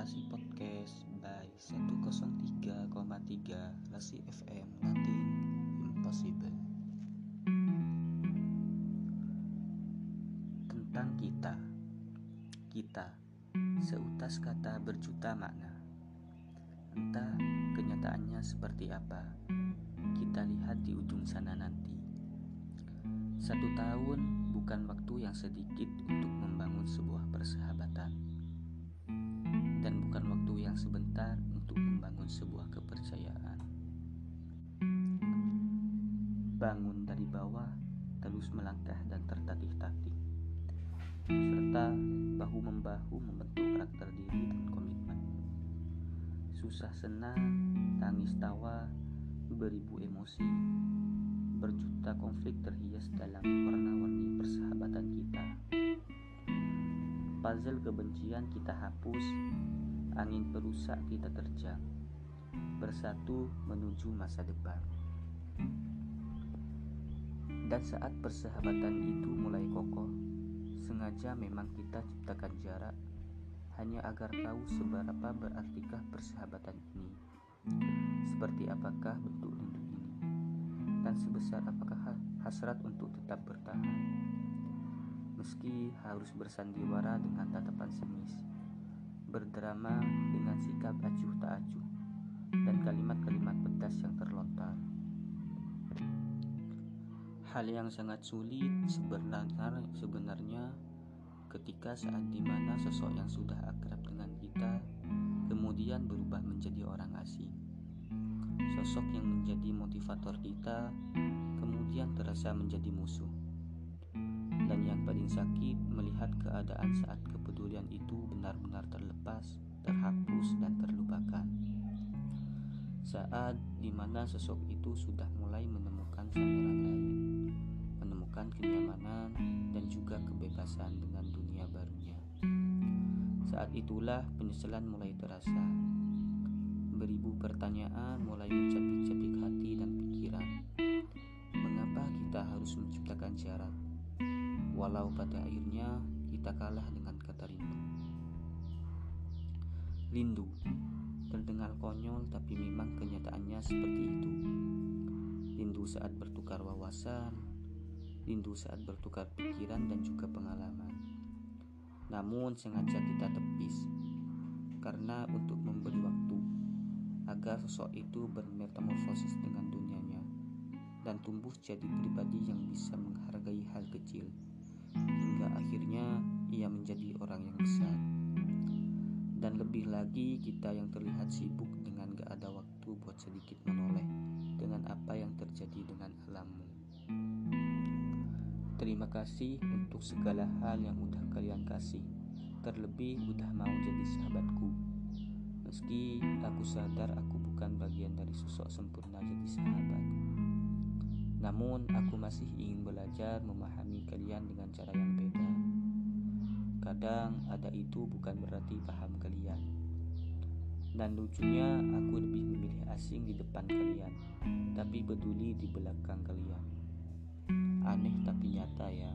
Narasi Podcast by 103,3 Lasi FM Nothing Impossible. Tentang kita. Kita Seutas kata berjuta makna. Entah kenyataannya seperti apa. Kita lihat di ujung sana nanti. Satu tahun bukan waktu yang sedikit untuk membangun sebuah persahabatan. Bangun dari bawah terus melangkah dan tertatih-tatih. Serta bahu-membahu membentuk karakter diri dan komitmen. Susah senang, tangis tawa, beribu emosi. Berjuta konflik terhias dalam warna-warni persahabatan kita. Puzzle kebencian kita hapus angin perusak kita terjang. Bersatu menuju masa depan dan saat persahabatan itu mulai kokoh, sengaja memang kita ciptakan jarak hanya agar tahu seberapa berartikah persahabatan ini. Seperti apakah bentuk rindu ini? Dan sebesar apakah hasrat untuk tetap bertahan? Meski harus bersandiwara dengan tatapan semis, berdrama dengan sikap acuh tak acuh, dan kalimat-kalimat pedas yang Hal yang sangat sulit sebenarnya ketika saat di mana sosok yang sudah akrab dengan kita kemudian berubah menjadi orang asing. Sosok yang menjadi motivator kita kemudian terasa menjadi musuh. Dan yang paling sakit melihat keadaan saat kepedulian itu benar-benar terlepas, terhapus dan terlupakan. Saat di mana sosok itu sudah mulai menemukan sandaran lain menemukan kenyamanan dan juga kebebasan dengan dunia barunya. Saat itulah penyesalan mulai terasa. Beribu pertanyaan mulai mencapik-capik hati dan pikiran. Mengapa kita harus menciptakan syarat? Walau pada akhirnya kita kalah dengan kata rindu. Rindu terdengar konyol tapi memang kenyataannya seperti itu. Rindu saat bertukar wawasan, rindu saat bertukar pikiran dan juga pengalaman. Namun sengaja kita tepis karena untuk memberi waktu agar sosok itu bermetamorfosis dengan dunianya dan tumbuh jadi pribadi yang bisa menghargai hal kecil hingga akhirnya ia menjadi orang yang besar. Dan lebih lagi kita yang terlihat sibuk dengan gak ada waktu buat sedikit menoleh dengan apa yang terjadi dengan alammu. Terima kasih untuk segala hal yang udah kalian kasih. Terlebih udah mau jadi sahabatku. Meski aku sadar aku bukan bagian dari sosok sempurna jadi sahabat. Namun aku masih ingin belajar memahami kalian dengan cara yang beda. Kadang ada itu bukan berarti paham kalian. Dan lucunya aku lebih memilih asing di depan kalian, tapi peduli di belakang kalian. Aneh tapi nyata ya.